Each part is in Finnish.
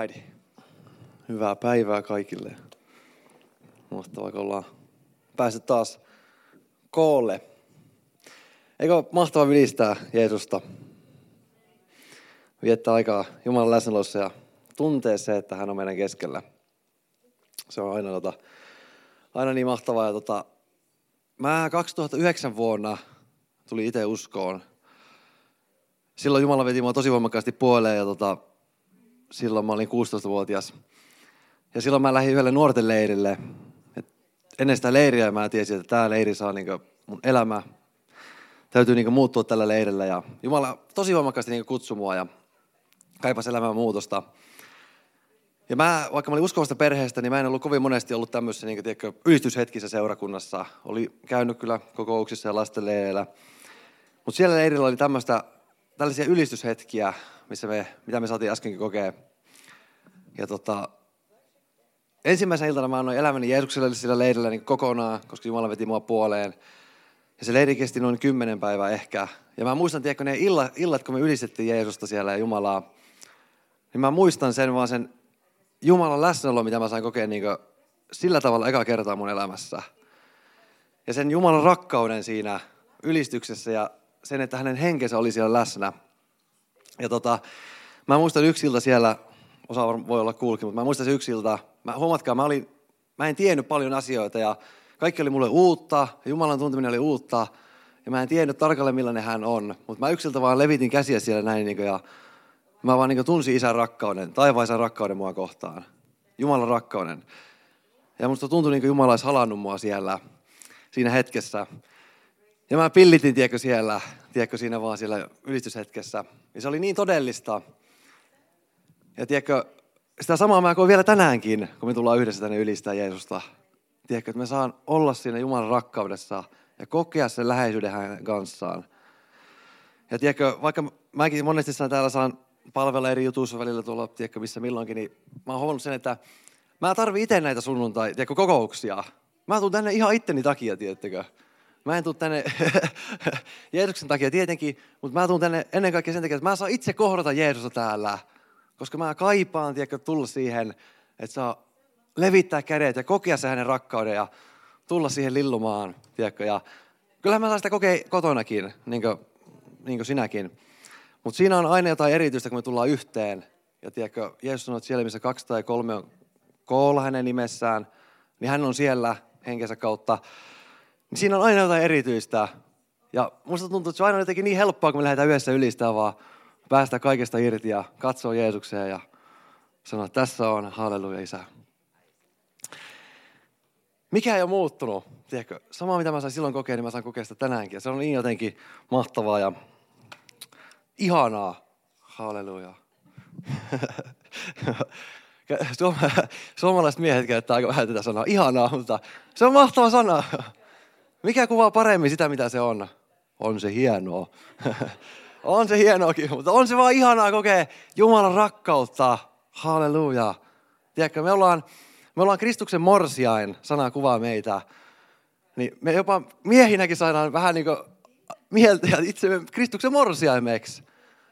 Alrighty. Hyvää päivää kaikille. Mahtavaa, kun ollaan päässyt taas koolle. Eikö mahtavaa ylistää Jeesusta? Viettää aikaa Jumalan läsnäolossa ja tuntee se, että hän on meidän keskellä. Se on aina, tota, aina niin mahtavaa. Ja, tota, mä 2009 vuonna tuli itse uskoon. Silloin Jumala veti mua tosi voimakkaasti puoleen ja tota, silloin mä olin 16-vuotias. Ja silloin mä lähdin yhdelle nuorten leirille. Et ennen sitä leiriä mä tiesin, että tämä leiri saa niinku mun elämä. Täytyy niinku muuttua tällä leirillä. Ja Jumala tosi voimakkaasti niinku kutsui mua ja kaipasi elämän muutosta. Ja mä, vaikka mä olin uskovasta perheestä, niin mä en ollut kovin monesti ollut tämmöisessä niin tiedätkö, ylistyshetkissä seurakunnassa. Oli käynyt kyllä kokouksissa ja lastenleireillä. Mutta siellä leirillä oli tämmöistä, tällaisia ylistyshetkiä, missä me, mitä me saatiin äskenkin kokea. Ja tota, ensimmäisenä iltana mä annoin elämäni Jeesukselle sillä leirillä niin kokonaan, koska Jumala veti mua puoleen. Ja se leiri kesti noin kymmenen päivää ehkä. Ja mä muistan, tiedätkö, ne illat, illat, kun me ylistettiin Jeesusta siellä ja Jumalaa, niin mä muistan sen vaan sen Jumalan läsnäolo, mitä mä sain kokea niin sillä tavalla eka kertaa mun elämässä. Ja sen Jumalan rakkauden siinä ylistyksessä ja sen, että hänen henkensä oli siellä läsnä. Ja tota, mä muistan yksi ilta siellä, osa voi olla kuulki, mutta mä muistan se yksi ilta. Mä, huomatkaa, mä, olin, mä en tiennyt paljon asioita ja kaikki oli mulle uutta, Jumalan tunteminen oli uutta. Ja mä en tiennyt tarkalleen millainen hän on, mutta mä yksiltä vaan levitin käsiä siellä näin niin kuin, ja mä vaan niin tunsin isän rakkauden, taivaisen rakkauden mua kohtaan. Jumalan rakkauden. Ja musta tuntui niin kuin Jumala olisi halannut mua siellä, siinä hetkessä. Ja mä pillitin, tiedätkö, siellä, tiedätkö, siinä vaan siellä ylistyshetkessä. Ja se oli niin todellista. Ja tiedätkö, sitä samaa mä koen vielä tänäänkin, kun me tullaan yhdessä tänne ylistää Jeesusta. Tiedätkö, että me saan olla siinä Jumalan rakkaudessa ja kokea sen läheisyyden hänen kanssaan. Ja tiedätkö, vaikka mäkin monesti täällä saan palvella eri jutuissa välillä tuolla, tiedätkö, missä milloinkin, niin mä oon huomannut sen, että mä tarvitsen itse näitä sunnuntai, tiedätkö, kokouksia. Mä tuun tänne ihan itteni takia, tiedättekö. Mä en tule tänne Jeesuksen takia tietenkin, mutta mä tuun tänne ennen kaikkea sen takia, että mä saan itse kohdata Jeesusta täällä. Koska mä kaipaan, tiedätkö, tulla siihen, että saa levittää kädet ja kokea se hänen rakkauden ja tulla siihen lillumaan, tiedätkö. Ja kyllähän mä saan sitä kokea kotonakin, niin kuin, niin kuin sinäkin. Mutta siinä on aina jotain erityistä, kun me tullaan yhteen. Ja tiedätkö, Jeesus sanoo, että siellä missä kaksi tai kolme on koolla hänen nimessään, niin hän on siellä henkensä kautta. Niin siinä on aina jotain erityistä. Ja musta tuntuu, että se on aina jotenkin niin helppoa, kun me lähdetään yhdessä ylistämään, vaan päästä kaikesta irti ja katsoa Jeesukseen ja sanoa, että tässä on, halleluja isä. Mikä ei ole muuttunut, tiedätkö? Sama mitä mä sain silloin kokea, niin mä saan kokea sitä tänäänkin. Ja se on niin jotenkin mahtavaa ja ihanaa. Halleluja. Suomalaiset miehet käyttää aika vähän tätä sanaa. Ihanaa, mutta se on mahtava sana. Mikä kuvaa paremmin sitä, mitä se on? On se hienoa. on se hienoakin, mutta on se vaan ihanaa kokea Jumalan rakkautta. Halleluja. Tiedätkö, me ollaan, me ollaan Kristuksen morsiain, sana kuvaa meitä. Niin me jopa miehinäkin saadaan vähän niin kuin mieltä itsemme Kristuksen morsiaimeksi.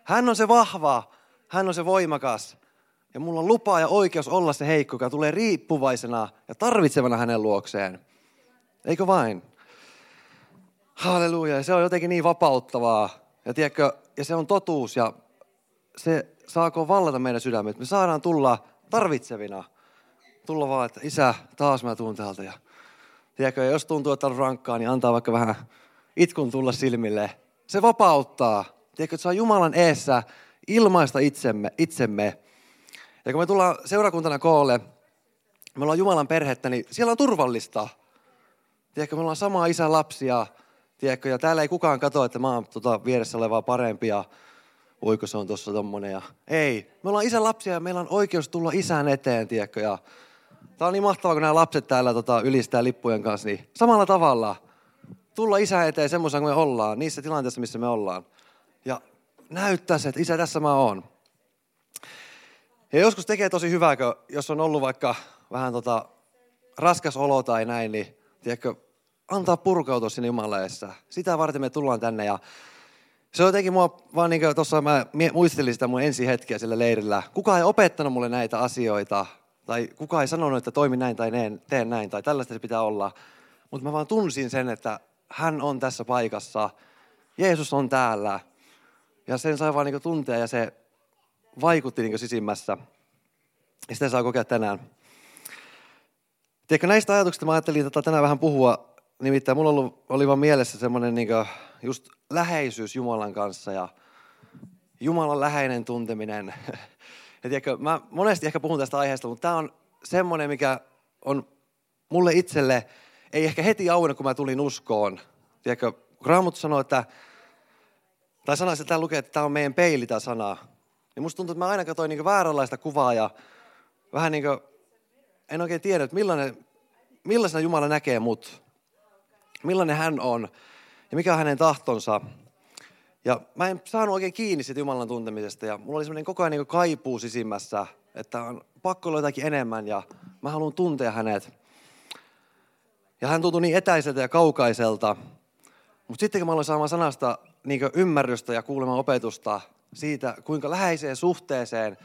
Hän on se vahva, hän on se voimakas. Ja mulla on lupa ja oikeus olla se heikko, joka tulee riippuvaisena ja tarvitsevana hänen luokseen. Eikö vain? Halleluja. Se on jotenkin niin vapauttavaa. Ja, tiedätkö, ja se on totuus ja se saako vallata meidän sydämet. Me saadaan tulla tarvitsevina. Tulla vaan, että isä, taas mä tuun täältä. Ja, tiedätkö, jos tuntuu, että on rankkaa, niin antaa vaikka vähän itkun tulla silmille. Se vapauttaa. Tiedätkö, että saa Jumalan eessä ilmaista itsemme, itsemme. Ja kun me tullaan seurakuntana koolle, me ollaan Jumalan perhettä, niin siellä on turvallista. Tiedätkö, me ollaan samaa isän lapsia. Tiedätkö, ja täällä ei kukaan katso, että mä oon tota vieressä olevaa parempia. Voiko se on tuossa tommonen. Ja... Ei, me ollaan isän lapsia ja meillä on oikeus tulla isän eteen, tiedätkö. Ja... Tämä on niin mahtavaa, kun nämä lapset täällä tota, ylistää lippujen kanssa, niin samalla tavalla tulla isän eteen semmoisen kuin me ollaan, niissä tilanteissa, missä me ollaan. Ja näyttää se, että isä, tässä mä oon. Ja joskus tekee tosi hyvää, jos on ollut vaikka vähän tota raskas olo tai näin, niin tiedätkö, antaa purkautua sinne Jumalaessa. Sitä varten me tullaan tänne ja Se jotenkin mua, vaan niin tuossa mä muistelin sitä mun ensi hetkeä sillä leirillä. Kuka ei opettanut mulle näitä asioita, tai kuka ei sanonut, että toimi näin tai tee näin, tai tällaista se pitää olla. Mutta mä vaan tunsin sen, että hän on tässä paikassa, Jeesus on täällä. Ja sen sai vaan niin tuntea ja se vaikutti niin sisimmässä. Ja sitä saa kokea tänään. Tiedätkö, näistä ajatuksista mä ajattelin että tänään vähän puhua. Nimittäin mulla oli, oli vaan mielessä semmoinen niin just läheisyys Jumalan kanssa ja Jumalan läheinen tunteminen. Ja tiedätkö, mä monesti ehkä puhun tästä aiheesta, mutta tämä on semmoinen, mikä on mulle itselle, ei ehkä heti auennut, kun mä tulin uskoon. Tiedätkö, Raamattu sanoo, että, tai sana, että tämä lukee, että tämä on meidän peili, tämä sana. Niin musta tuntuu, että mä aina katsoin niin vääränlaista kuvaa ja vähän niin kuin, en oikein tiedä, että millainen, millaisena Jumala näkee mut. Millainen hän on ja mikä on hänen tahtonsa. Ja mä en saanut oikein kiinni siitä Jumalan tuntemisesta ja mulla oli semmoinen koko ajan niin kaipuu sisimmässä, että on pakko olla jotakin enemmän ja mä haluan tuntea hänet. Ja hän tuntui niin etäiseltä ja kaukaiselta. Mutta sitten kun mä aloin saamaan sanasta niin ymmärrystä ja kuulemaan opetusta siitä, kuinka läheiseen suhteeseen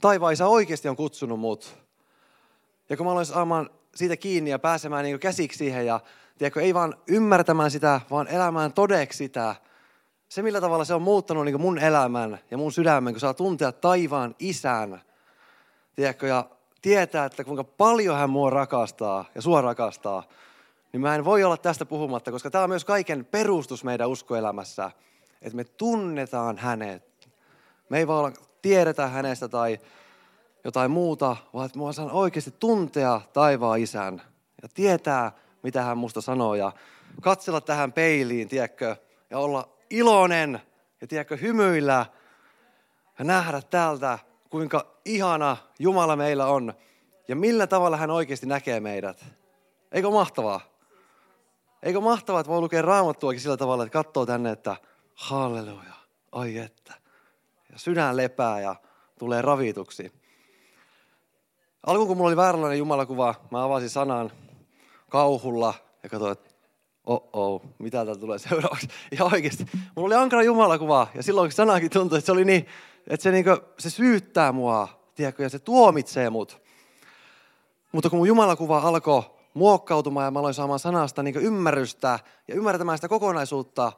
taivaisa oikeasti on kutsunut mut. Ja kun mä aloin saamaan siitä kiinni ja pääsemään niin käsiksi siihen ja tiedätkö, ei vaan ymmärtämään sitä, vaan elämään todeksi sitä. Se, millä tavalla se on muuttanut niin mun elämän ja mun sydämen, kun saa tuntea taivaan isän. Tiedätkö, ja tietää, että kuinka paljon hän mua rakastaa ja sua rakastaa. Niin mä en voi olla tästä puhumatta, koska tämä on myös kaiken perustus meidän uskoelämässä. Että me tunnetaan hänet. Me ei vaan tiedetä hänestä tai jotain muuta, vaan että mua saan oikeasti tuntea taivaan isän ja tietää, mitä hän musta sanoo ja katsella tähän peiliin, tiedätkö, ja olla iloinen ja tiedätkö, hymyillä ja nähdä täältä, kuinka ihana Jumala meillä on ja millä tavalla hän oikeasti näkee meidät. Eikö mahtavaa? Eikö mahtavaa, että voi lukea raamattuakin sillä tavalla, että katsoo tänne, että halleluja, ai että. Ja sydän lepää ja tulee ravituksi. Alkuun kun mulla oli vääränlainen jumalakuva, mä avasin sanan kauhulla ja katsoin, että oh oh, mitä täältä tulee seuraavaksi. Ja oikeasti, mulla oli ankara jumalakuva ja silloin sanakin tuntui, että se oli niin, että se, niin kuin, se syyttää mua, tiedätkö, ja se tuomitsee mut. Mutta kun mun jumalakuva alkoi muokkautumaan ja mä aloin saamaan sanasta niin ymmärrystä ja ymmärtämään sitä kokonaisuutta,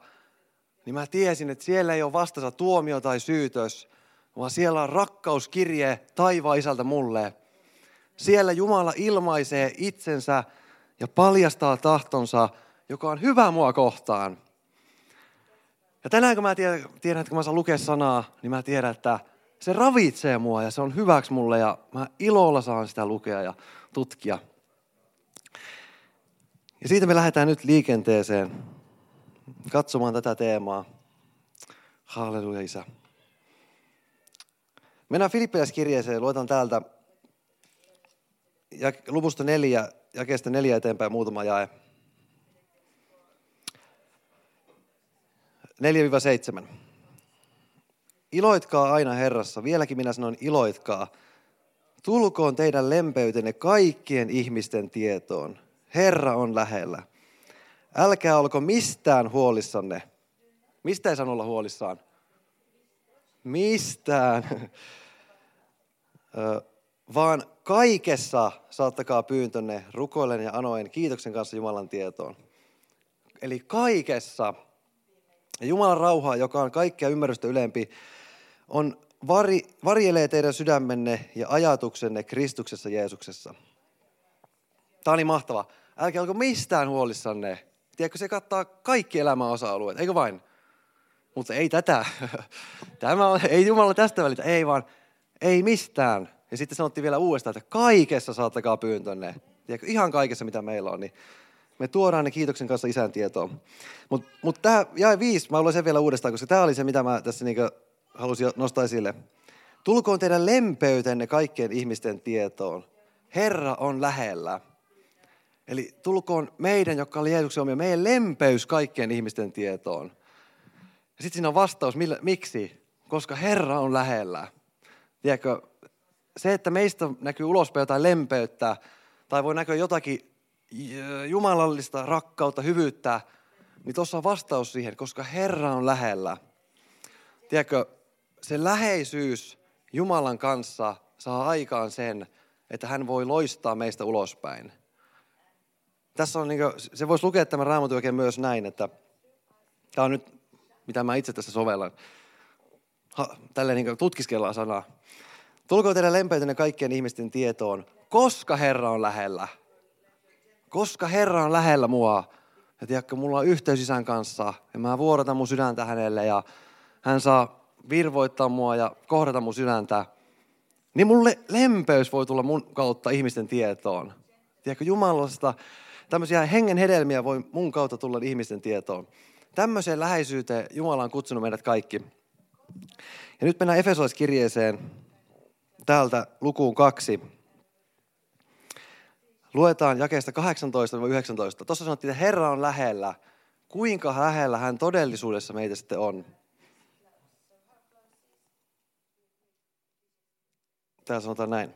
niin mä tiesin, että siellä ei ole vastassa tuomio tai syytös, vaan siellä on rakkauskirje taivaan isältä mulle. Siellä Jumala ilmaisee itsensä ja paljastaa tahtonsa, joka on hyvä mua kohtaan. Ja tänään kun mä tiedän, että kun mä saan lukea sanaa, niin mä tiedän, että se ravitsee mua ja se on hyväksi mulle ja mä ilolla saan sitä lukea ja tutkia. Ja siitä me lähdetään nyt liikenteeseen katsomaan tätä teemaa. Halleluja, Isä. Mennään Filippiläiskirjeeseen, luetaan täältä ja luvusta neljä, jakeesta neljä eteenpäin muutama jae. 4-7. Iloitkaa aina Herrassa, vieläkin minä sanon iloitkaa. Tulkoon teidän lempeytenne kaikkien ihmisten tietoon. Herra on lähellä. Älkää olko mistään huolissanne. Mistä ei sano olla huolissaan? Mistään. Vaan kaikessa saattakaa pyyntönne rukoillen ja anoen kiitoksen kanssa Jumalan tietoon. Eli kaikessa. Jumalan rauha, joka on kaikkea ymmärrystä ylempi, on vari, varjelee teidän sydämenne ja ajatuksenne Kristuksessa Jeesuksessa. Tämä niin mahtava. Älkää olko mistään huolissanne. Tiedätkö, se kattaa kaikki elämän osa-alueet, eikö vain? Mutta ei tätä. Tämä on, ei Jumala tästä välitä, ei vaan, ei mistään. Ja sitten sanottiin vielä uudestaan, että kaikessa saattakaa pyyntönne. Tiedätkö, ihan kaikessa, mitä meillä on, niin me tuodaan ne kiitoksen kanssa isän tietoon. Mutta mut tämä jäi viisi, mä haluan sen vielä uudestaan, koska tämä oli se, mitä mä tässä niinku halusin nostaa esille. Tulkoon teidän lempeytenne kaikkien ihmisten tietoon. Herra on lähellä. Eli tulkoon meidän, jotka oli Jeesuksen omia, meidän lempeys kaikkien ihmisten tietoon. Ja sitten siinä on vastaus, millä, miksi? Koska Herra on lähellä. Tiedätkö, se, että meistä näkyy ulospäin jotain lempeyttä, tai voi näkyä jotakin jumalallista rakkautta, hyvyyttä, niin tuossa on vastaus siihen, koska Herra on lähellä. Tiedätkö, se läheisyys Jumalan kanssa saa aikaan sen, että hän voi loistaa meistä ulospäin. Tässä on, niin kuin, se voisi lukea tämän raamatun oikein myös näin, että tämä on nyt, mitä mä itse tässä sovellan. Tälleen niin tutkiskellaan sanaa. Tulkoon teidän lempeytenne kaikkien ihmisten tietoon, koska Herra on lähellä. Koska Herra on lähellä mua. Ja tiedätkö, mulla on yhteys isän kanssa ja mä vuorotan mun sydäntä hänelle ja hän saa virvoittaa mua ja kohdata mun sydäntä. Niin mulle lempeys voi tulla mun kautta ihmisten tietoon. Tiedätkö, Jumalasta tämmöisiä hengen hedelmiä voi mun kautta tulla ihmisten tietoon. Tämmöiseen läheisyyteen Jumala on kutsunut meidät kaikki. Ja nyt mennään Efesolaiskirjeeseen täältä lukuun kaksi. Luetaan jakeesta 18-19. Tuossa sanottiin, että Herra on lähellä. Kuinka lähellä hän todellisuudessa meitä sitten on? Täällä sanotaan näin.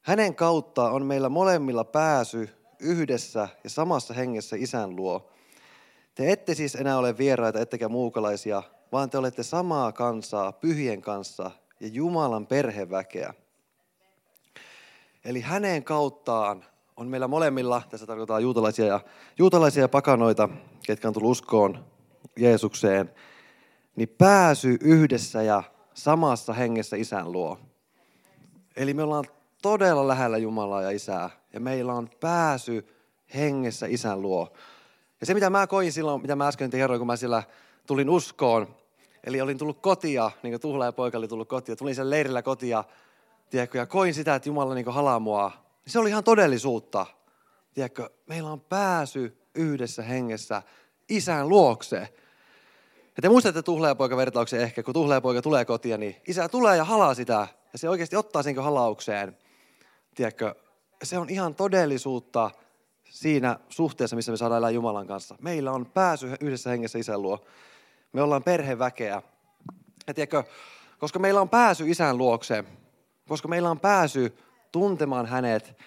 Hänen kautta on meillä molemmilla pääsy yhdessä ja samassa hengessä isän luo. Te ette siis enää ole vieraita ettekä muukalaisia, vaan te olette samaa kansaa pyhien kanssa ja Jumalan perheväkeä. Eli hänen kauttaan on meillä molemmilla, tässä tarkoittaa juutalaisia ja, juutalaisia ja pakanoita, ketkä on tullut uskoon Jeesukseen, niin pääsy yhdessä ja samassa hengessä isän luo. Eli me ollaan todella lähellä Jumalaa ja Isää, ja meillä on pääsy hengessä isän luo. Ja se, mitä mä koin silloin, mitä mä äsken kerroin, kun mä siellä tulin uskoon, eli olin tullut kotia, niin kuin Tuhla ja poika oli tullut kotia, tulin sen leirillä kotia, tiedätkö, ja koin sitä, että Jumala niin halaa mua. Se oli ihan todellisuutta. Tiedätkö, meillä on pääsy yhdessä hengessä isän luokse. Ja te muistatte tuhlaajapoika vertauksen ehkä, kun tuhlaajapoika tulee kotiin, niin isä tulee ja halaa sitä. Ja se oikeasti ottaa sen halaukseen. Tiedätkö, se on ihan todellisuutta siinä suhteessa, missä me saadaan elää Jumalan kanssa. Meillä on pääsy yhdessä hengessä isän luo. Me ollaan perheväkeä. Ja tiedätkö, koska meillä on pääsy isän luokse, koska meillä on pääsy tuntemaan hänet,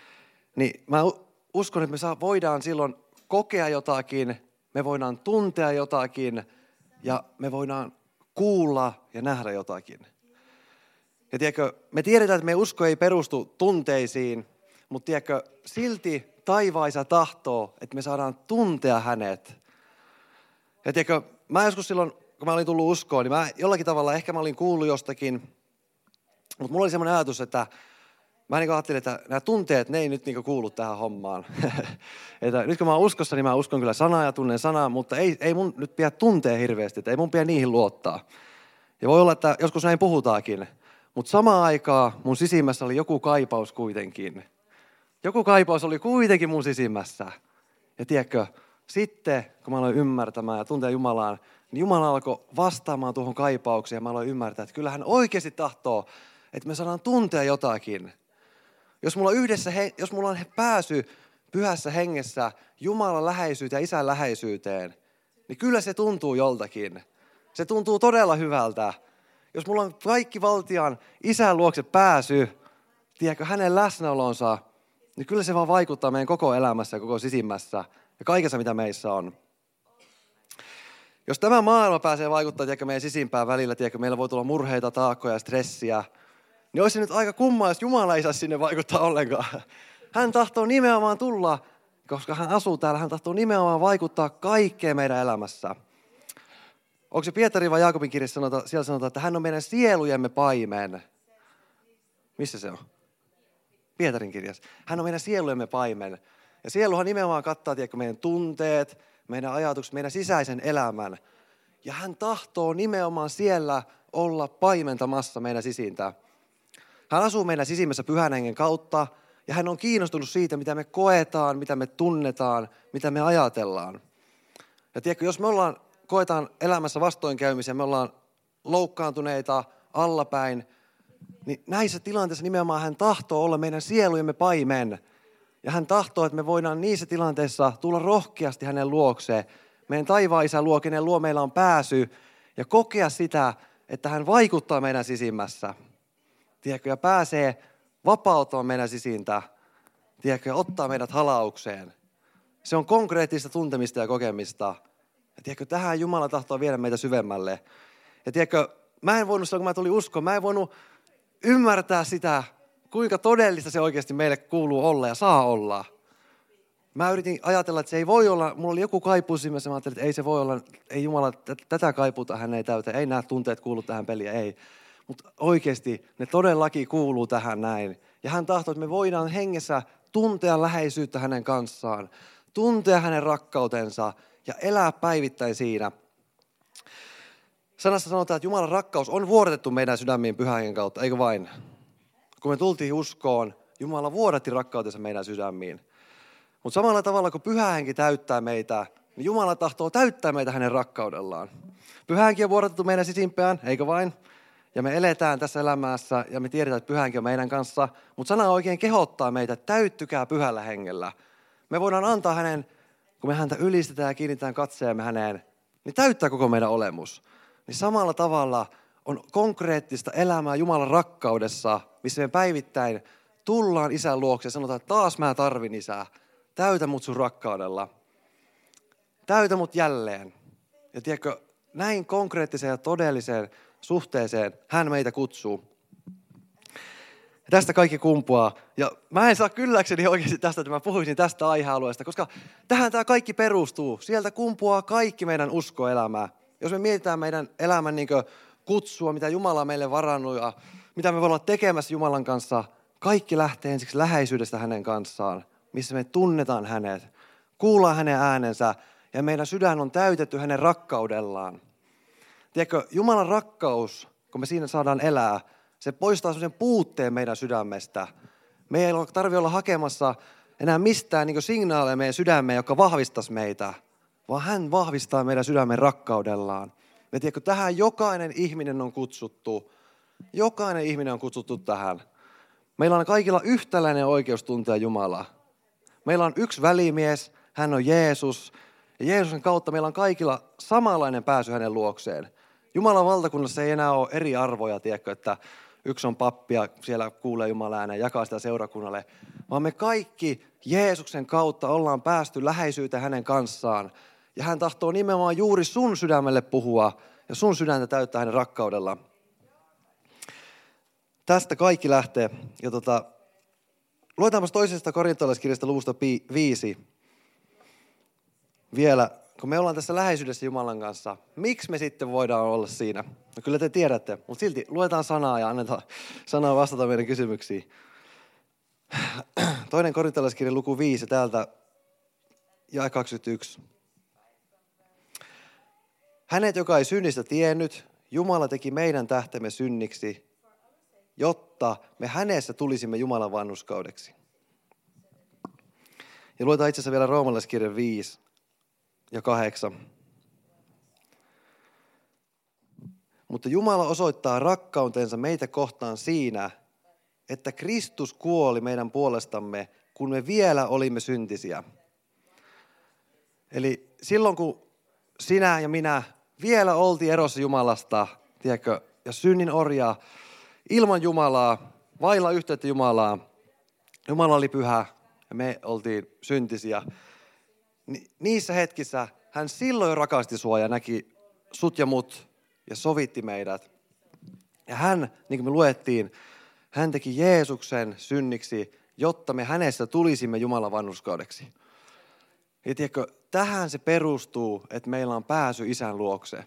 niin mä uskon, että me saa, voidaan silloin kokea jotakin, me voidaan tuntea jotakin ja me voidaan kuulla ja nähdä jotakin. Ja tiedätkö, me tiedetään, että me usko ei perustu tunteisiin, mutta tiedätkö, silti taivaisa tahtoo, että me saadaan tuntea hänet. Ja tiedätkö, mä joskus silloin, kun mä olin tullut uskoon, niin mä jollakin tavalla, ehkä mä olin kuullut jostakin, mutta mulla oli semmoinen ajatus, että mä niin ajattelin, että nämä tunteet, ne ei nyt niin kuulu tähän hommaan. että nyt kun mä oon uskossa, niin mä uskon kyllä sanaa ja tunnen sanaa, mutta ei, ei mun nyt pidä tuntea hirveästi, että ei mun pidä niihin luottaa. Ja voi olla, että joskus näin puhutaakin, mutta samaan aikaan mun sisimmässä oli joku kaipaus kuitenkin. Joku kaipaus oli kuitenkin mun sisimmässä. Ja tiedätkö, sitten kun mä aloin ymmärtämään ja tuntea Jumalaan, niin Jumala alkoi vastaamaan tuohon kaipaukseen ja mä aloin ymmärtää, että kyllä hän oikeasti tahtoo, että me saadaan tuntea jotakin. Jos mulla, yhdessä, jos mulla on pääsy pyhässä hengessä Jumalan läheisyyteen ja isän läheisyyteen, niin kyllä se tuntuu joltakin. Se tuntuu todella hyvältä. Jos mulla on kaikki valtian isän luokse pääsy, tiedätkö, hänen läsnäolonsa, niin kyllä se vaan vaikuttaa meidän koko elämässä ja koko sisimmässä ja kaikessa, mitä meissä on. Jos tämä maailma pääsee vaikuttaa tiedätkö, meidän sisimpään välillä, tiedätkö, meillä voi tulla murheita, taakkoja ja stressiä, niin olisi nyt aika kummaa, jos Jumala ei saa sinne vaikuttaa ollenkaan. Hän tahtoo nimenomaan tulla, koska hän asuu täällä, hän tahtoo nimenomaan vaikuttaa kaikkeen meidän elämässä. Onko se Pietari vai Jaakobin kirjassa sanota, siellä sanotaan, että hän on meidän sielujemme paimen. Missä se on? Pietarin kirjassa. Hän on meidän sielujemme paimen. Ja sieluhan nimenomaan kattaa tiedätkö, meidän tunteet, meidän ajatukset, meidän sisäisen elämän. Ja hän tahtoo nimenomaan siellä olla paimentamassa meidän sisintä. Hän asuu meidän sisimmässä pyhän hengen kautta ja hän on kiinnostunut siitä, mitä me koetaan, mitä me tunnetaan, mitä me ajatellaan. Ja tiedätkö, jos me ollaan, koetaan elämässä vastoinkäymisiä, me ollaan loukkaantuneita, allapäin, niin näissä tilanteissa nimenomaan hän tahtoo olla meidän sielujemme paimen. Ja hän tahtoo, että me voidaan niissä tilanteissa tulla rohkeasti hänen luokseen. Meidän taivaisa luo, kenen luo meillä on pääsy. Ja kokea sitä, että hän vaikuttaa meidän sisimmässä. Tiedätkö, ja pääsee vapauttamaan meidän sisintä. Tiedätkö, ja ottaa meidät halaukseen. Se on konkreettista tuntemista ja kokemista. Ja tiedätkö, tähän Jumala tahtoo viedä meitä syvemmälle. Ja tiedätkö, mä en voinut kun mä tulin uskoon, mä en voinut ymmärtää sitä, kuinka todellista se oikeasti meille kuuluu olla ja saa olla. Mä yritin ajatella, että se ei voi olla, mulla oli joku kaipuu siinä, mä ajattelin, että ei se voi olla, ei Jumala, tätä kaipuuta hän ei täytä, ei nämä tunteet kuulu tähän peliin, ei. Mutta oikeasti ne todellakin kuuluu tähän näin. Ja hän tahtoo, että me voidaan hengessä tuntea läheisyyttä hänen kanssaan, tuntea hänen rakkautensa ja elää päivittäin siinä. Sanassa sanotaan, että Jumalan rakkaus on vuodatettu meidän sydämiin pyhän kautta, eikö vain? Kun me tultiin uskoon, Jumala vuodatti rakkautensa meidän sydämiin. Mutta samalla tavalla kun pyhä henki täyttää meitä, niin Jumala tahtoo täyttää meitä hänen rakkaudellaan. Pyhä henki on vuodatettu meidän sisimpään, eikö vain? Ja me eletään tässä elämässä ja me tiedetään, että pyhä henki on meidän kanssa. Mutta sana oikein kehottaa meitä, että täyttykää pyhällä hengellä. Me voidaan antaa hänen, kun me häntä ylistetään ja kiinnitetään katseemme häneen, niin täyttää koko meidän olemus. Niin samalla tavalla on konkreettista elämää Jumalan rakkaudessa, missä me päivittäin tullaan isän luokse ja sanotaan, että taas mä tarvin isää täytä mut sun rakkaudella. Täytä mut jälleen. Ja tiedätkö, näin konkreettiseen ja todelliseen suhteeseen hän meitä kutsuu. Ja tästä kaikki kumpuaa. Ja mä en saa kylläkseni oikeasti tästä, että mä puhuisin tästä aihealueesta, koska tähän tämä kaikki perustuu. Sieltä kumpuaa kaikki meidän uskoelämää. Jos me mietitään meidän elämän niin kutsua, mitä Jumala on meille varannut ja mitä me voimme olla tekemässä Jumalan kanssa, kaikki lähtee ensiksi läheisyydestä hänen kanssaan missä me tunnetaan hänet, kuullaan hänen äänensä ja meidän sydän on täytetty hänen rakkaudellaan. Tiedätkö, Jumalan rakkaus, kun me siinä saadaan elää, se poistaa sen puutteen meidän sydämestä. Me ei tarvitse olla hakemassa enää mistään niin signaaleja meidän sydämeen, joka vahvistaisi meitä, vaan hän vahvistaa meidän sydämen rakkaudellaan. Ja tiedätkö, tähän jokainen ihminen on kutsuttu. Jokainen ihminen on kutsuttu tähän. Meillä on kaikilla yhtäläinen oikeus tuntea Jumalaa. Meillä on yksi välimies, hän on Jeesus. Ja Jeesuksen kautta meillä on kaikilla samanlainen pääsy hänen luokseen. Jumalan valtakunnassa ei enää ole eri arvoja, tiedätkö, että yksi on pappi ja siellä kuulee Jumalan äänen ja jakaa sitä seurakunnalle. Vaan me kaikki Jeesuksen kautta ollaan päästy läheisyyteen hänen kanssaan. Ja hän tahtoo nimenomaan juuri sun sydämelle puhua ja sun sydäntä täyttää hänen rakkaudella. Tästä kaikki lähtee. Ja tota, Luetaanpas toisesta korintolaiskirjasta luvusta 5 vielä, kun me ollaan tässä läheisyydessä Jumalan kanssa, miksi me sitten voidaan olla siinä? No kyllä te tiedätte, mutta silti luetaan sanaa ja annetaan sanaa vastata meidän kysymyksiin. Toinen korintolaiskirja luku 5 täältä ja 21. Hänet, joka ei synnistä tiennyt, Jumala teki meidän tähtemme synniksi, jotta me hänessä tulisimme Jumalan vannuskaudeksi. Ja luetaan itse asiassa vielä roomalaiskirjan 5 ja 8. Mutta Jumala osoittaa rakkautensa meitä kohtaan siinä, että Kristus kuoli meidän puolestamme, kun me vielä olimme syntisiä. Eli silloin kun sinä ja minä vielä oltiin erossa Jumalasta, tiedätkö, ja synnin orjaa, ilman Jumalaa, vailla yhteyttä Jumalaa. Jumala oli pyhä ja me oltiin syntisiä. Ni, niissä hetkissä hän silloin rakasti sua ja näki sut ja mut ja sovitti meidät. Ja hän, niin kuin me luettiin, hän teki Jeesuksen synniksi, jotta me hänestä tulisimme Jumalan vannuskaudeksi. Ja tiedätkö, tähän se perustuu, että meillä on pääsy isän luokse.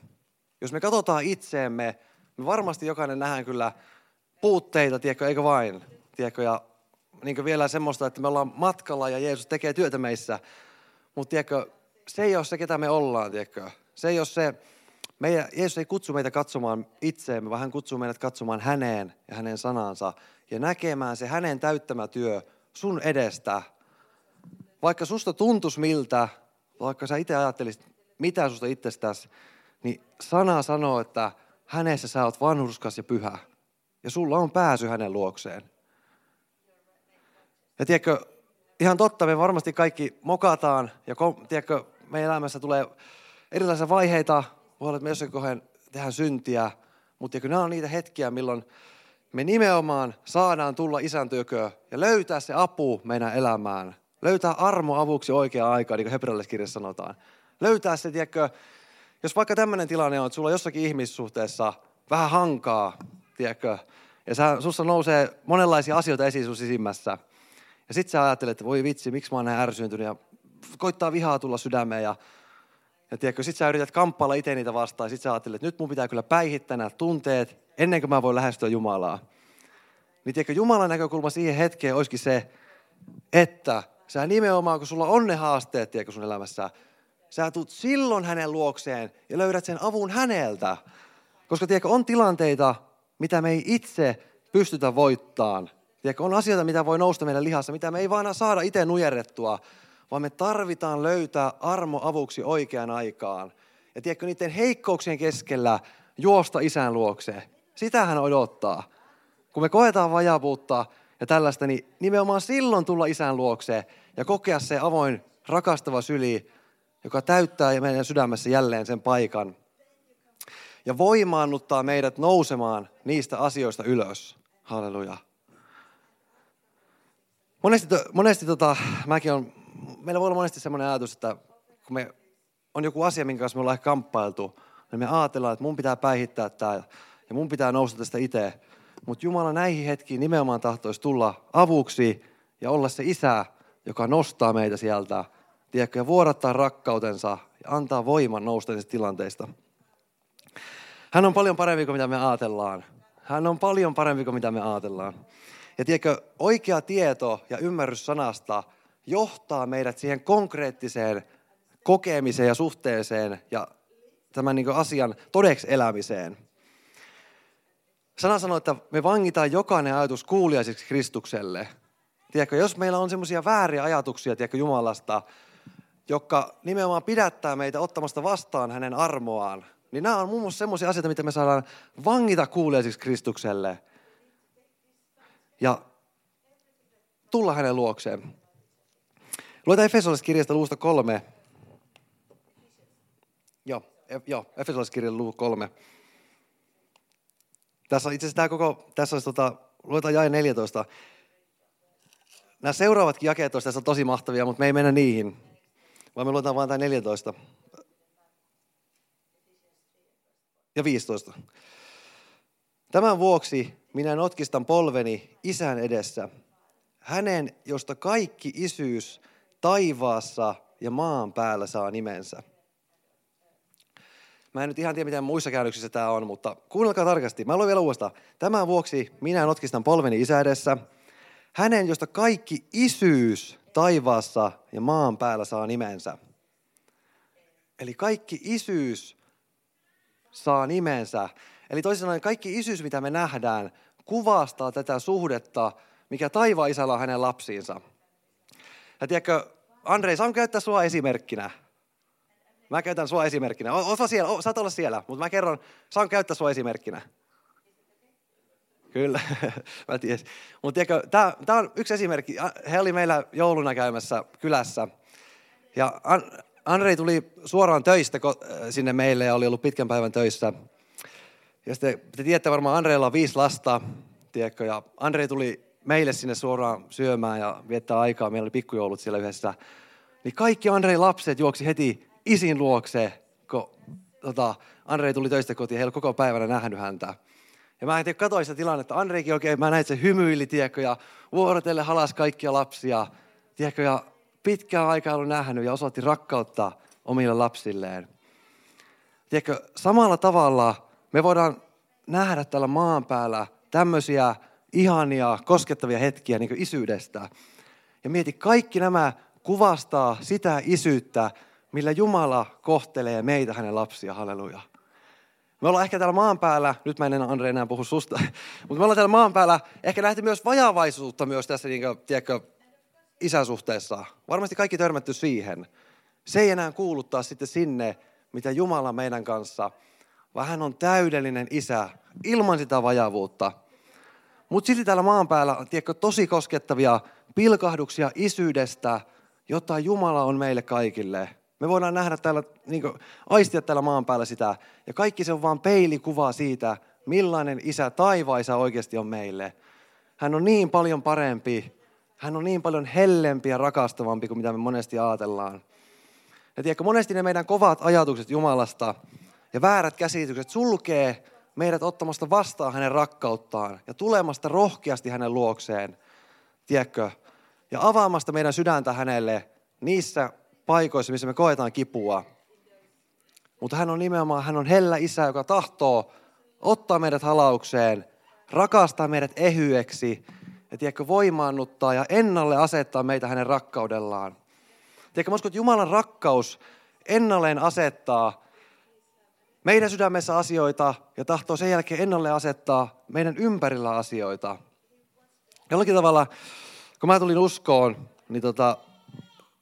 Jos me katsotaan itseemme, me varmasti jokainen nähdään kyllä puutteita, tiedätkö, eikö vain? Tiedätkö, ja niin vielä semmoista, että me ollaan matkalla ja Jeesus tekee työtä meissä. Mutta tiedätkö, se ei ole se, ketä me ollaan, tiedätkö. Se ei ole se, meidän, Jeesus ei kutsu meitä katsomaan itseemme, vaan hän kutsuu meidät katsomaan häneen ja hänen sanansa ja näkemään se hänen täyttämä työ sun edestä. Vaikka susta tuntuisi miltä, vaikka sä itse ajattelisit, mitä susta itsestäsi, niin sana sanoo, että hänessä sä oot vanhurskas ja pyhä ja sulla on pääsy hänen luokseen. Ja tiedätkö, ihan totta, me varmasti kaikki mokataan ja tiedätkö, meidän elämässä tulee erilaisia vaiheita, voi olla, että me jossain kohden tehdään syntiä, mutta tiedätkö, nämä on niitä hetkiä, milloin me nimenomaan saadaan tulla isän tyköä ja löytää se apu meidän elämään. Löytää armo avuksi oikea aikaa, niin kuin hebrealaiskirjassa sanotaan. Löytää se, tiedätkö, Jos vaikka tämmöinen tilanne on, että sulla on jossakin ihmissuhteessa vähän hankaa, tiedätkö, ja sä, sussa nousee monenlaisia asioita esiin sun sisimmässä. Ja sit sä ajattelet, että voi vitsi, miksi mä oon näin ärsyyntynyt ja koittaa vihaa tulla sydämeen ja ja tiedätkö, sit sä yrität kamppailla itse niitä vastaan, ja sit sä ajattelet, että nyt mun pitää kyllä päihittää nämä tunteet, ennen kuin mä voin lähestyä Jumalaa. Niin tiedätkö, Jumalan näkökulma siihen hetkeen olisikin se, että sä nimenomaan, kun sulla on ne haasteet, tiedätkö, sun elämässä, sä tulet silloin hänen luokseen ja löydät sen avun häneltä. Koska tiedätkö, on tilanteita, mitä me ei itse pystytä voittamaan. Tiedätkö, on asioita, mitä voi nousta meidän lihassa, mitä me ei vaan saada itse nujerrettua, vaan me tarvitaan löytää armo avuksi oikeaan aikaan. Ja tiedätkö, niiden heikkouksien keskellä juosta isän luokse. Sitä hän odottaa. Kun me koetaan vajavuutta ja tällaista, niin nimenomaan silloin tulla isän luokse ja kokea se avoin, rakastava syli, joka täyttää meidän sydämessä jälleen sen paikan. Ja voimaannuttaa meidät nousemaan niistä asioista ylös. Halleluja. Monesti, monesti tota, mäkin on meillä voi olla monesti sellainen ajatus, että kun me on joku asia, minkä kanssa me ollaan kamppailtu, niin me ajatellaan, että mun pitää päihittää tämä ja mun pitää nousta tästä itse. Mutta Jumala näihin hetkiin nimenomaan tahtoisi tulla avuksi ja olla se isä, joka nostaa meitä sieltä, tiedätkö, ja vuodattaa rakkautensa ja antaa voiman nousta niistä tilanteista. Hän on paljon parempi kuin mitä me ajatellaan. Hän on paljon parempi kuin mitä me ajatellaan. Ja tiedätkö, oikea tieto ja ymmärrys sanasta – johtaa meidät siihen konkreettiseen kokemiseen ja suhteeseen ja tämän niin asian todeksi elämiseen. Sana sanoo, että me vangitaan jokainen ajatus kuuliaiseksi Kristukselle. Tiedätkö, jos meillä on semmoisia vääriä ajatuksia tiedätkö, Jumalasta, jotka nimenomaan pidättää meitä ottamasta vastaan hänen armoaan, niin nämä on muun muassa semmoisia asioita, mitä me saadaan vangita kuuliaisiksi Kristukselle ja tulla hänen luokseen. Luetaan Efesolaiskirjasta luvusta kolme. Joo, e, joo Efesolaiskirjan luvu kolme. Tässä on itse asiassa tämä koko, tässä olisi tota, luetaan jae 14. Nämä seuraavatkin jakeet tässä on tosi mahtavia, mutta me ei mennä niihin. Vaan me luetaan vain tämä 14. Ja 15. Tämän vuoksi minä notkistan polveni isän edessä. Hänen, josta kaikki isyys taivaassa ja maan päällä saa nimensä. Mä en nyt ihan tiedä, miten muissa käännöksissä tämä on, mutta kuunnelkaa tarkasti. Mä luen vielä uudestaan. Tämän vuoksi minä notkistan polveni isä edessä. Hänen, josta kaikki isyys taivaassa ja maan päällä saa nimensä. Eli kaikki isyys saa nimensä. Eli toisin sanoen kaikki isyys, mitä me nähdään, kuvastaa tätä suhdetta, mikä taivaan isällä on hänen lapsiinsa. Ja tiedätkö, Andrei, saan käyttää sua esimerkkinä. Mä käytän sua esimerkkinä. Osa siellä, o, saat olla siellä, mutta mä kerron, saan käyttää sua esimerkkinä. Kyllä, mä tiedän. Mutta tämä on yksi esimerkki. He oli meillä jouluna käymässä kylässä. Ja Andrei tuli suoraan töistä sinne meille ja oli ollut pitkän päivän töissä. Ja sitten te tiedätte varmaan, Andreilla on viisi lasta, tiedätkö, ja Andrei tuli meille sinne suoraan syömään ja viettää aikaa. Meillä oli pikkujoulut siellä yhdessä. Niin kaikki Andrei lapset juoksi heti isin luokse, kun tota, Andrei tuli töistä kotiin. He ei koko päivänä nähnyt häntä. Ja mä katsoin sitä tilannetta. Andreikin oikein, mä näin, että se hymyili, tiedätkö, ja vuorotelle halas kaikkia lapsia, tiedätkö, ja pitkään aikaa ollut nähnyt ja osoitti rakkautta omille lapsilleen. Tiedätkö, samalla tavalla me voidaan nähdä tällä maan päällä tämmöisiä ihania, koskettavia hetkiä niin isyydestä. Ja mieti, kaikki nämä kuvastaa sitä isyyttä, millä Jumala kohtelee meitä, hänen lapsia, halleluja. Me ollaan ehkä täällä maan päällä, nyt mä en enää Andre enää puhu susta, mutta me ollaan täällä maan päällä ehkä nähty myös vajavaisuutta myös tässä, niin kuin, tiedätkö, isäsuhteessa. Varmasti kaikki törmätty siihen. Se ei enää kuuluttaa sitten sinne, mitä Jumala meidän kanssa, vaan hän on täydellinen isä ilman sitä vajavuutta. Mutta silti täällä maan päällä on tiedätkö, tosi koskettavia pilkahduksia isyydestä, jota Jumala on meille kaikille. Me voidaan nähdä täällä, niin kuin, aistia täällä maan päällä sitä. Ja kaikki se on vain peilikuvaa siitä, millainen isä taivaisa oikeasti on meille. Hän on niin paljon parempi. Hän on niin paljon hellempi ja rakastavampi kuin mitä me monesti ajatellaan. Ja tiedätkö, monesti ne meidän kovat ajatukset Jumalasta ja väärät käsitykset sulkee meidät ottamasta vastaan hänen rakkauttaan ja tulemasta rohkeasti hänen luokseen, tiedätkö, ja avaamasta meidän sydäntä hänelle niissä paikoissa, missä me koetaan kipua. Mutta hän on nimenomaan, hän on hellä isä, joka tahtoo ottaa meidät halaukseen, rakastaa meidät ehyeksi ja tiedätkö, voimaannuttaa ja ennalle asettaa meitä hänen rakkaudellaan. Tiedätkö, mä uskon, että Jumalan rakkaus ennalleen asettaa meidän sydämessä asioita ja tahtoo sen jälkeen ennalle asettaa meidän ympärillä asioita. Jollakin tavalla, kun mä tulin uskoon, niin tota,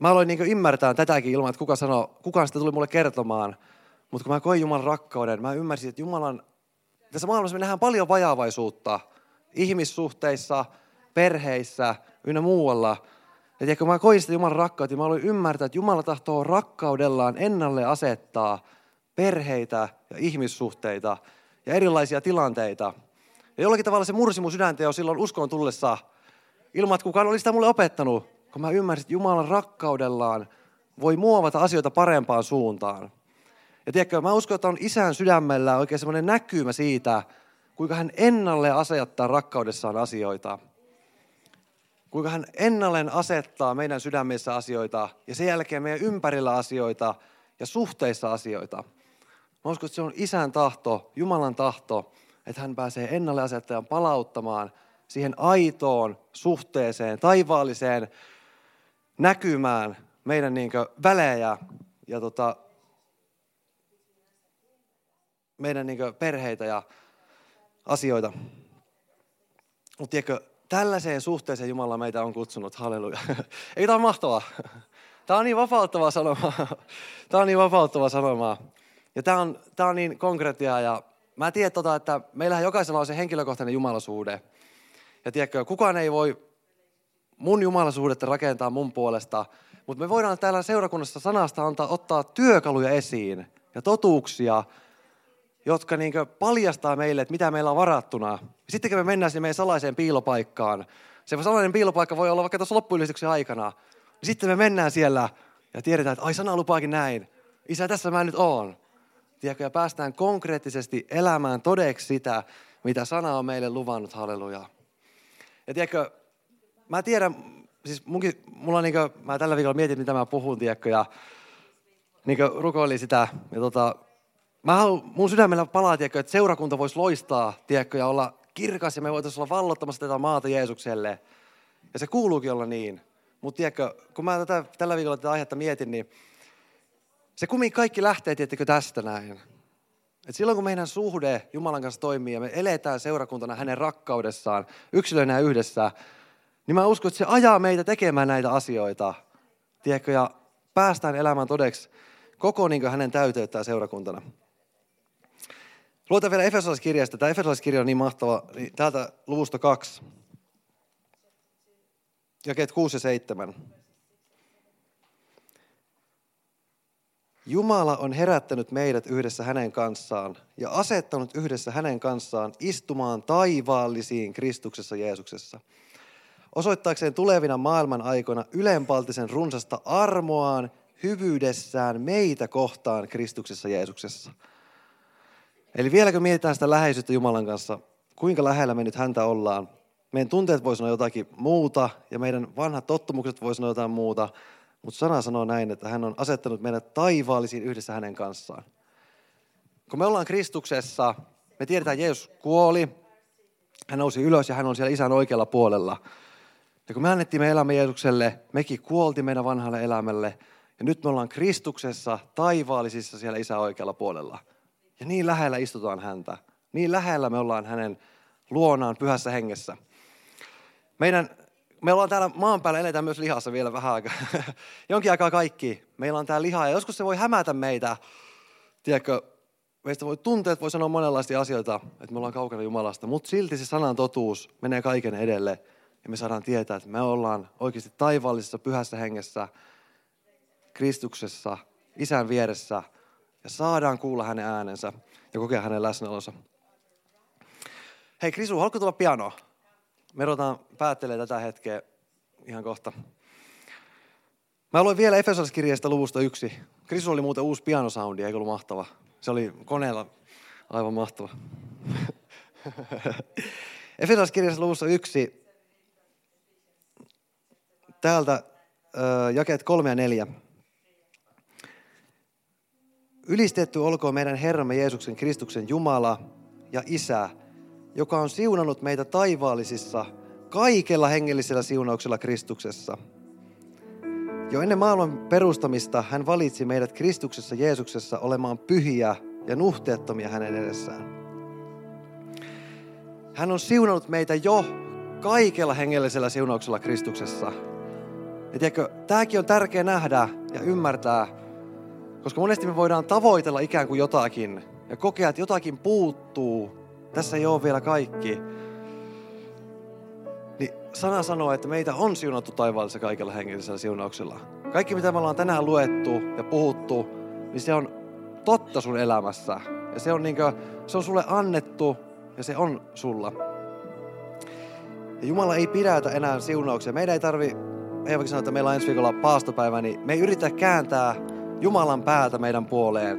mä aloin niin ymmärtää tätäkin ilman, että kuka sanoo, kukaan sitä tuli mulle kertomaan. Mutta kun mä koin Jumalan rakkauden, mä ymmärsin, että Jumalan, tässä maailmassa me nähdään paljon vajaavaisuutta ihmissuhteissa, perheissä, ynnä muualla. Ja tiedätkö, mä koin sitä Jumalan rakkautta, mä aloin ymmärtää, että Jumala tahtoo rakkaudellaan ennalle asettaa perheitä ja ihmissuhteita ja erilaisia tilanteita. Ja jollakin tavalla se mursi mun sydäntä jo silloin uskon tullessa, ilman että kukaan oli sitä mulle opettanut, kun mä ymmärsin, että Jumalan rakkaudellaan voi muovata asioita parempaan suuntaan. Ja tiedätkö, mä uskon, että on isän sydämellä oikein semmoinen näkymä siitä, kuinka hän ennalle asettaa rakkaudessaan asioita. Kuinka hän ennalleen asettaa meidän sydämissä asioita ja sen jälkeen meidän ympärillä asioita ja suhteissa asioita. Mä uskon, että se on isän tahto, Jumalan tahto, että hän pääsee ennalle asettajan palauttamaan siihen aitoon suhteeseen, taivaalliseen näkymään meidän niin välejä ja tota, meidän niin perheitä ja asioita. Mutta tiedätkö, tällaiseen suhteeseen Jumala meitä on kutsunut, halleluja. Ei tämä mahtavaa? Tämä on niin vapauttavaa sanomaa. Tämä on niin vapauttavaa sanomaa. Ja tämä on, tämä on niin konkreettia ja mä tiedän, tota, että meillähän jokaisella on se henkilökohtainen jumalasuhde. Ja tiedätkö, kukaan ei voi mun jumalasuhdetta rakentaa mun puolesta, mutta me voidaan täällä seurakunnassa sanasta antaa, ottaa työkaluja esiin ja totuuksia, jotka niin paljastaa meille, että mitä meillä on varattuna. Sitten kun me mennään sinne meidän salaiseen piilopaikkaan, se salainen piilopaikka voi olla vaikka tuossa loppuylistyksen aikana, niin sitten me mennään siellä ja tiedetään, että ai sana lupaakin näin. Isä, tässä mä nyt oon. Tiedätkö, ja päästään konkreettisesti elämään todeksi sitä, mitä sana on meille luvannut, halleluja. Ja tiedätkö, mä tiedän, siis munkin, mulla on niin kuin, mä tällä viikolla mietin, mitä mä puhun, tiedätkö, ja niin rukoilin sitä. Ja tota, mä haluan, mun sydämellä palaa, tiedätkö, että seurakunta voisi loistaa, tiedätkö, ja olla kirkas, ja me voitaisiin olla vallottamassa tätä maata Jeesukselle. Ja se kuuluukin olla niin. Mutta tiedätkö, kun mä tätä, tällä viikolla tätä aihetta mietin, niin se kummin kaikki lähtee, tiettikö, tästä näin. Et silloin kun meidän suhde Jumalan kanssa toimii ja me eletään seurakuntana hänen rakkaudessaan, yksilöinä yhdessä, niin mä uskon, että se ajaa meitä tekemään näitä asioita. Tiedätkö, ja päästään elämään todeksi koko niin hänen täyteyttää seurakuntana. Luotan vielä Efesolaiskirjasta. Tämä Efesolaiskirja on niin mahtava. Niin täältä luvusta kaksi. Jakeet 6 ja 7. Jumala on herättänyt meidät yhdessä hänen kanssaan ja asettanut yhdessä hänen kanssaan istumaan taivaallisiin Kristuksessa Jeesuksessa. Osoittaakseen tulevina maailman aikoina ylenpaltisen runsasta armoaan, hyvyydessään meitä kohtaan Kristuksessa Jeesuksessa. Eli vieläkö mietitään sitä läheisyyttä Jumalan kanssa, kuinka lähellä me nyt häntä ollaan. Meidän tunteet voi sanoa jotakin muuta ja meidän vanhat tottumukset voi sanoa jotain muuta – mutta sana sanoo näin, että hän on asettanut meidät taivaallisiin yhdessä hänen kanssaan. Kun me ollaan Kristuksessa, me tiedetään, että Jeesus kuoli, hän nousi ylös ja hän on siellä isän oikealla puolella. Ja kun me annettiin me elämä Jeesukselle, mekin kuolti meidän vanhalle elämälle. Ja nyt me ollaan Kristuksessa taivaallisissa siellä isän oikealla puolella. Ja niin lähellä istutaan häntä. Niin lähellä me ollaan hänen luonaan pyhässä hengessä. Meidän me ollaan täällä maan päällä, eletään myös lihassa vielä vähän aikaa. Jonkin aikaa kaikki. Meillä on tää liha ja joskus se voi hämätä meitä. Tiedätkö, meistä voi tuntea, että voi sanoa monenlaisia asioita, että me ollaan kaukana Jumalasta, mutta silti se sanan totuus menee kaiken edelle. Ja me saadaan tietää, että me ollaan oikeasti taivaallisessa pyhässä hengessä, Kristuksessa, isän vieressä ja saadaan kuulla hänen äänensä ja kokea hänen läsnäolonsa. Hei Krisu, haluatko tulla pianoa? Me ruvetaan päättelemään tätä hetkeä ihan kohta. Mä luin vielä Efesolaiskirjeestä luvusta yksi. Krisu oli muuten uusi pianosoundi, eikö ollut mahtava? Se oli koneella aivan mahtava. Efesolaiskirjeestä luvussa yksi. Täältä jakeet kolme ja neljä. Ylistetty olkoon meidän Herramme Jeesuksen Kristuksen Jumala ja Isä, joka on siunannut meitä taivaallisissa kaikella hengellisellä siunauksella Kristuksessa. Jo ennen maailman perustamista hän valitsi meidät Kristuksessa Jeesuksessa olemaan pyhiä ja nuhteettomia hänen edessään. Hän on siunannut meitä jo kaikella hengellisellä siunauksella Kristuksessa. Ja tiedätkö, tämäkin on tärkeä nähdä ja ymmärtää, koska monesti me voidaan tavoitella ikään kuin jotakin ja kokea, että jotakin puuttuu. Tässä ei ole vielä kaikki. Niin sana sanoo, että meitä on siunattu taivaallisessa kaikella hengellisellä siunauksella. Kaikki mitä me ollaan tänään luettu ja puhuttu, niin se on totta sun elämässä. Ja se on, niin kuin, se on sulle annettu ja se on sulla. Ja Jumala ei pidätä enää siunauksia. Meidän ei tarvi, ei vaikka sanoa, että meillä on ensi viikolla paastopäivä, niin me ei yritä kääntää Jumalan päätä meidän puoleen.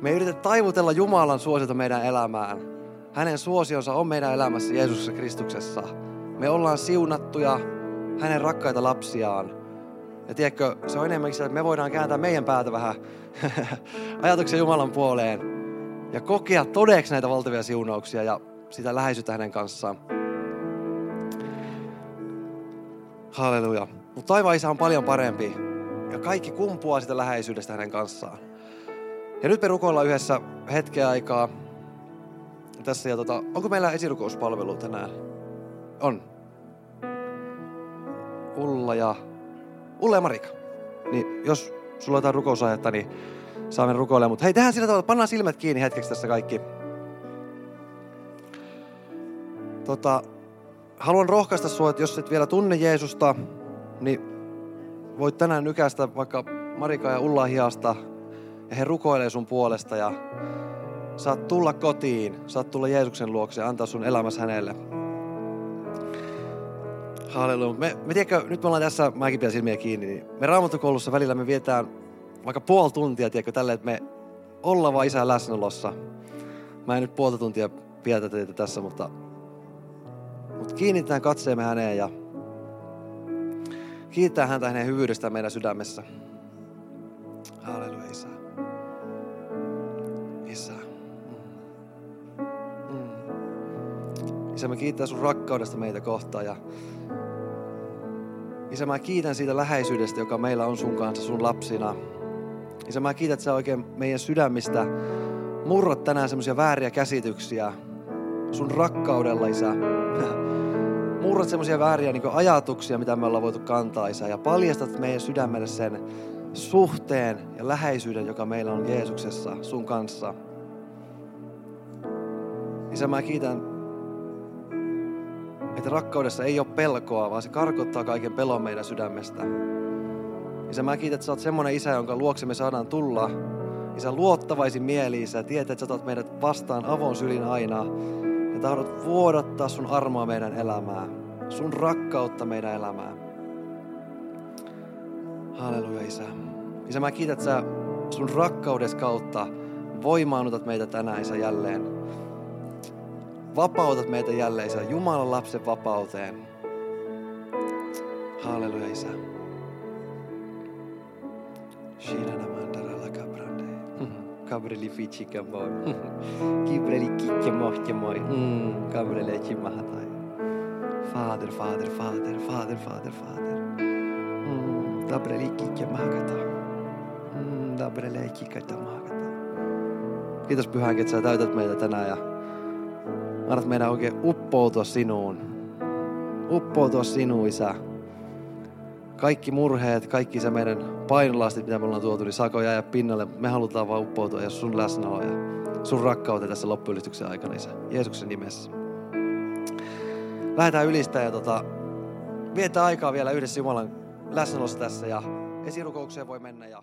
Me ei yritä taivutella Jumalan suosiota meidän elämään. Hänen suosionsa on meidän elämässä Jeesuksessa Kristuksessa. Me ollaan siunattuja hänen rakkaita lapsiaan. Ja tiedätkö, se on enemmänkin se, että me voidaan kääntää meidän päätä vähän ajatuksen Jumalan puoleen ja kokea todeksi näitä valtavia siunauksia ja sitä läheisyyttä hänen kanssaan. Halleluja. Mutta taivaan isä on paljon parempi ja kaikki kumpuaa sitä läheisyydestä hänen kanssaan. Ja nyt me rukoillaan yhdessä hetkeä aikaa tässä. Ja tota, onko meillä esirukouspalvelu tänään? On. Ulla ja, Ulla ja Marika. Niin jos sulla on jotain rukousaihetta, niin saamme rukoilla. Mutta hei, tehdään sillä tavalla, pannaan silmät kiinni hetkeksi tässä kaikki. Tota, haluan rohkaista sinua, että jos et vielä tunne Jeesusta, niin voit tänään nykästä vaikka Marika ja Ulla hiasta ja he rukoilee sun puolesta ja saat tulla kotiin, saat tulla Jeesuksen luokse ja antaa sun elämässä hänelle. Halleluja. Me, me tiedätkö, nyt me ollaan tässä, mäkin pidän silmiä kiinni, niin me raamattokoulussa välillä me vietään vaikka puoli tuntia, tiedätkö, tälle, että me ollaan vaan isän läsnäolossa. Mä en nyt puolta tuntia pidätä teitä tässä, mutta, mutta kiinnitetään katseemme häneen ja kiittää häntä hänen hyvyydestään meidän sydämessä. Halleluja, Isä. Isä. Mm. Mm. Isä, mä kiittää sun rakkaudesta meitä kohtaan ja Isä, mä kiitän siitä läheisyydestä, joka meillä on sun kanssa, sun lapsina. Isä, mä kiitän, että sä oikein meidän sydämistä murrat tänään semmoisia vääriä käsityksiä sun rakkaudella, Isä. Murrat semmoisia vääriä niin ajatuksia, mitä me ollaan voitu kantaa, Isä, ja paljastat meidän sydämelle sen suhteen ja läheisyyden, joka meillä on Jeesuksessa sun kanssa. Isä, mä kiitän, että rakkaudessa ei ole pelkoa, vaan se karkottaa kaiken pelon meidän sydämestä. Isä, mä kiitän, että sä oot semmoinen isä, jonka luokse me saadaan tulla. Isä, luottavaisin mieli, Isä. Tiedät, että sä otat meidät vastaan avon sylin aina. Ja tahdot vuodattaa sun armoa meidän elämään. Sun rakkautta meidän elämään. Halleluja, Isä. Isä, mä kiitän, että sä sun rakkaudessa kautta voimaanutat meitä tänään, Isä, jälleen. Vapautat meitä jälleen, Isä, Jumalan lapsen vapauteen. Halleluja, Isä. Mandarala kabrande. Kabreli fichi kaboy. Kibreli kikke mohke moy. Kabrele chimahatai. Fader, Fader, Fader, Fader, Fader, Fader. Dabreli kikke mahakata. Dabrele kikata mahakata. Kiitos Pyhänkin, että sä täytät meitä tänään ja annat meidän oikein uppoutua sinuun. Uppoutua sinuun, Isä kaikki murheet, kaikki se meidän painolastit, mitä me ollaan tuotu, niin saako jäädä pinnalle. Me halutaan vaan uppoutua ja sun läsnäolo ja sun rakkauteen tässä loppuylistyksen aikana, Isä. Jeesuksen nimessä. Lähdetään ylistä ja tota, viettää aikaa vielä yhdessä Jumalan läsnäolossa tässä ja esirukoukseen voi mennä ja